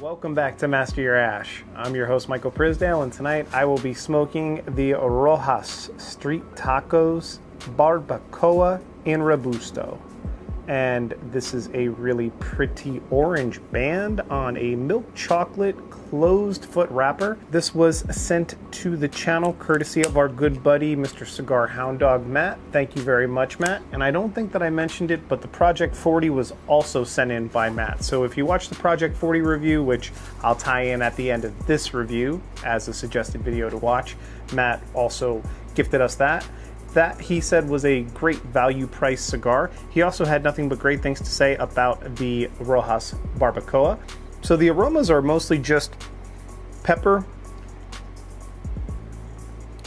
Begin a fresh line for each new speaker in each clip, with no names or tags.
Welcome back to Master Your Ash. I'm your host, Michael Prisdale, and tonight I will be smoking the Rojas Street Tacos Barbacoa in Robusto. And this is a really pretty orange band on a milk chocolate closed foot wrapper. This was sent to the channel courtesy of our good buddy, Mr. Cigar Hound Dog Matt. Thank you very much, Matt. And I don't think that I mentioned it, but the Project 40 was also sent in by Matt. So if you watch the Project 40 review, which I'll tie in at the end of this review as a suggested video to watch, Matt also gifted us that that he said was a great value price cigar. He also had nothing but great things to say about the Rojas Barbacoa. So the aromas are mostly just pepper,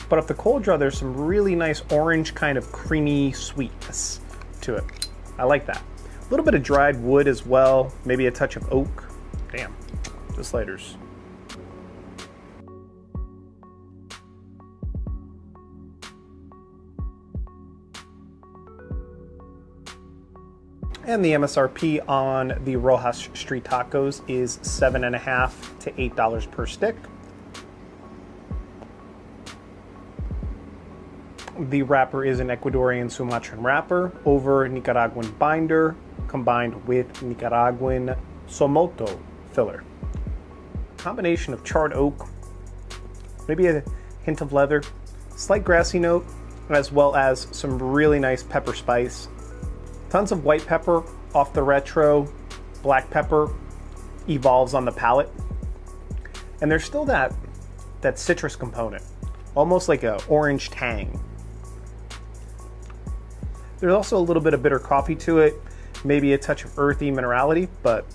but at the cold draw, there's some really nice orange kind of creamy sweetness to it. I like that. A little bit of dried wood as well, maybe a touch of oak. Damn, the sliders. And the MSRP on the Rojas Street Tacos is seven and a half to eight dollars per stick. The wrapper is an Ecuadorian Sumatran wrapper over Nicaraguan binder combined with Nicaraguan Somoto filler. Combination of charred oak, maybe a hint of leather, slight grassy note, as well as some really nice pepper spice Tons of white pepper off the retro, black pepper evolves on the palate. And there's still that that citrus component, almost like a orange tang. There's also a little bit of bitter coffee to it, maybe a touch of earthy minerality, but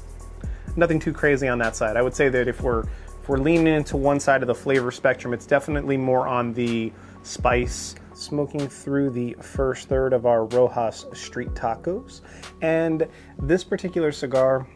nothing too crazy on that side. I would say that if we're if we're leaning into one side of the flavor spectrum, it's definitely more on the spice smoking through the first third of our Rojas Street Tacos. And this particular cigar,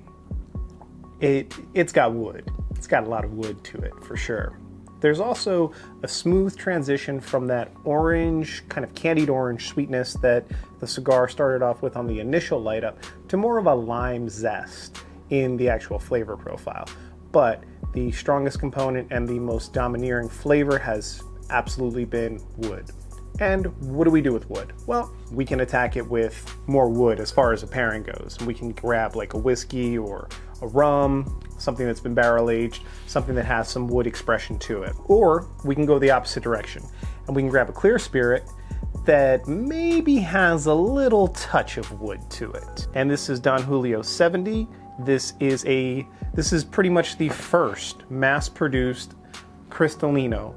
it it's got wood. It's got a lot of wood to it for sure. There's also a smooth transition from that orange, kind of candied orange sweetness that the cigar started off with on the initial light up to more of a lime zest in the actual flavor profile. But the strongest component and the most domineering flavor has absolutely been wood. And what do we do with wood? Well, we can attack it with more wood as far as a pairing goes. We can grab like a whiskey or a rum, something that's been barrel aged, something that has some wood expression to it. Or we can go the opposite direction and we can grab a clear spirit that maybe has a little touch of wood to it. And this is Don Julio 70. This is a this is pretty much the first mass-produced Cristalino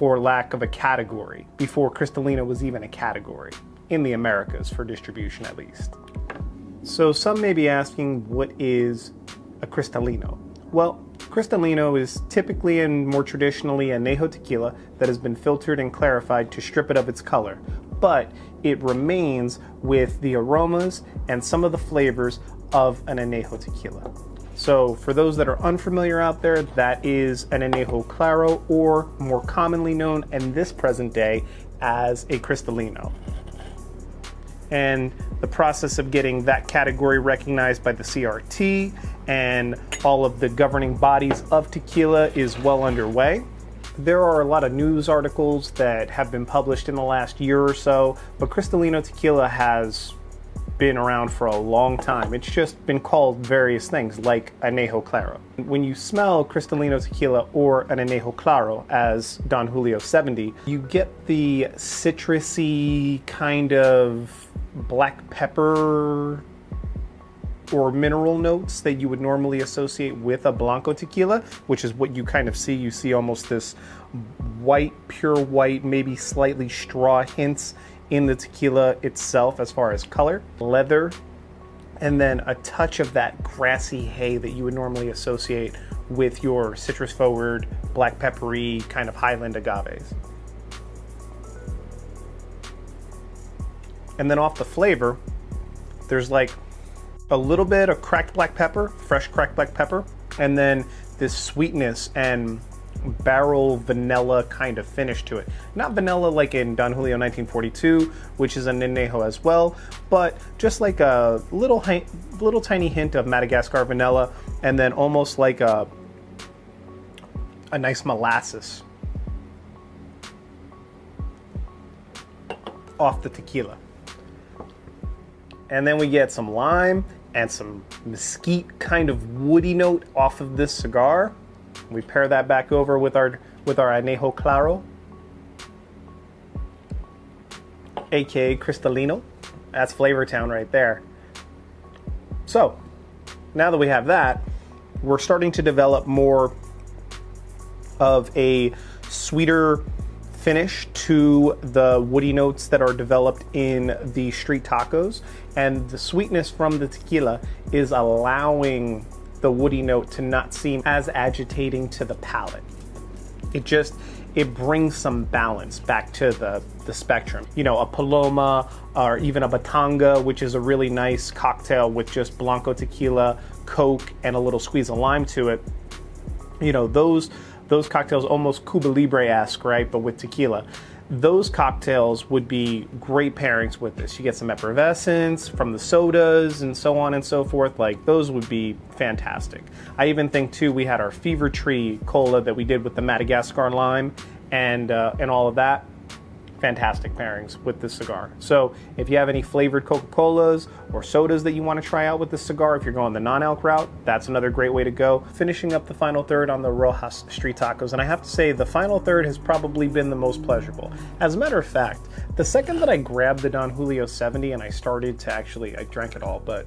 for lack of a category, before Cristalino was even a category, in the Americas for distribution at least. So some may be asking, what is a Cristalino? Well, Cristalino is typically and more traditionally a Anejo tequila that has been filtered and clarified to strip it of its color, but it remains with the aromas and some of the flavors of an Anejo tequila. So, for those that are unfamiliar out there, that is an Anejo Claro, or more commonly known in this present day as a Cristalino. And the process of getting that category recognized by the CRT and all of the governing bodies of tequila is well underway. There are a lot of news articles that have been published in the last year or so, but Cristalino tequila has been around for a long time. It's just been called various things, like Anejo Claro. When you smell Cristalino tequila or an Anejo Claro as Don Julio 70, you get the citrusy kind of black pepper or mineral notes that you would normally associate with a Blanco tequila, which is what you kind of see. You see almost this white, pure white, maybe slightly straw hints in the tequila itself as far as color, leather, and then a touch of that grassy hay that you would normally associate with your citrus forward, black peppery kind of highland agaves. And then off the flavor, there's like a little bit of cracked black pepper, fresh cracked black pepper, and then this sweetness and barrel vanilla kind of finish to it. Not vanilla like in Don Julio 1942, which is a Anejo as well, but just like a little little tiny hint of Madagascar vanilla and then almost like a a nice molasses off the tequila. And then we get some lime and some mesquite kind of woody note off of this cigar. We pair that back over with our with our anejo claro, aka Cristalino. That's Flavor Town right there. So, now that we have that, we're starting to develop more of a sweeter finish to the woody notes that are developed in the street tacos. And the sweetness from the tequila is allowing the woody note to not seem as agitating to the palate. It just it brings some balance back to the, the spectrum. You know, a Paloma or even a Batanga, which is a really nice cocktail with just Blanco tequila, Coke, and a little squeeze of lime to it. You know, those those cocktails almost Cuba Libre-esque, right? But with tequila. Those cocktails would be great pairings with this. You get some effervescence from the sodas and so on and so forth. Like those would be fantastic. I even think too we had our Fever Tree cola that we did with the Madagascar lime and uh, and all of that fantastic pairings with this cigar. So if you have any flavored Coca-Colas or sodas that you want to try out with this cigar, if you're going the non-alc route, that's another great way to go. Finishing up the final third on the Rojas Street Tacos, and I have to say the final third has probably been the most pleasurable. As a matter of fact, the second that I grabbed the Don Julio 70 and I started to actually, I drank it all, but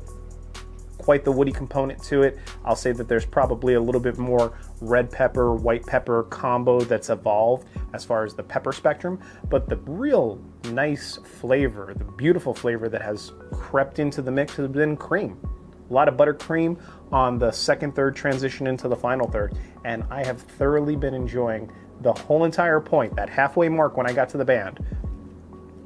quite the woody component to it. I'll say that there's probably a little bit more red pepper, white pepper combo that's evolved as far as the pepper spectrum, but the real nice flavor, the beautiful flavor that has crept into the mix has been cream. A lot of buttercream on the second third transition into the final third, and I have thoroughly been enjoying the whole entire point, that halfway mark when I got to the band,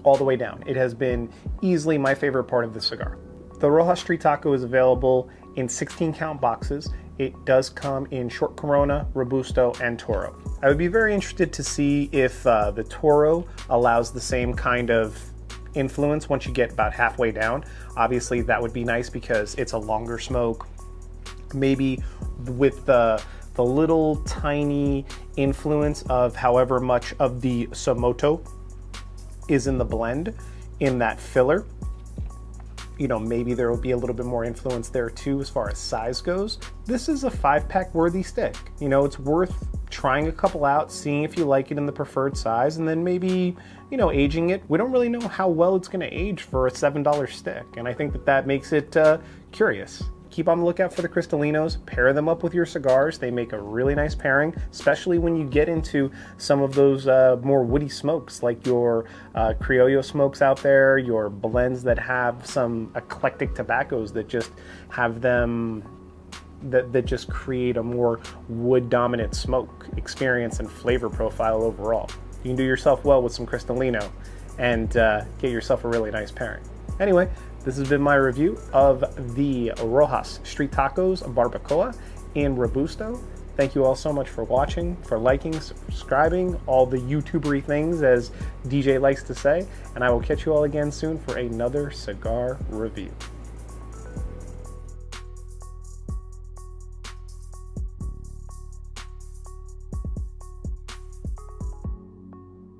all the way down. It has been easily my favorite part of the cigar. The Rojas Street Taco is available in 16 count boxes. It does come in short Corona, Robusto, and Toro. I would be very interested to see if uh, the Toro allows the same kind of influence once you get about halfway down. Obviously, that would be nice because it's a longer smoke. Maybe with the the little tiny influence of however much of the Somoto is in the blend in that filler you know, maybe there will be a little bit more influence there too as far as size goes. This is a five pack worthy stick. You know, it's worth trying a couple out, seeing if you like it in the preferred size, and then maybe, you know, aging it. We don't really know how well it's going to age for a $7 stick, and I think that that makes it uh, curious keep on the lookout for the Cristalinos. Pair them up with your cigars. They make a really nice pairing, especially when you get into some of those uh, more woody smokes, like your uh, Criollo smokes out there, your blends that have some eclectic tobaccos that just have them that, that just create a more wood dominant smoke experience and flavor profile overall. You can do yourself well with some Cristalino and uh, get yourself a really nice pairing. Anyway, this has been my review of the Rojas Street Tacos Barbacoa and Robusto. Thank you all so much for watching, for liking, subscribing, all the YouTubery things, as DJ likes to say. And I will catch you all again soon for another cigar review.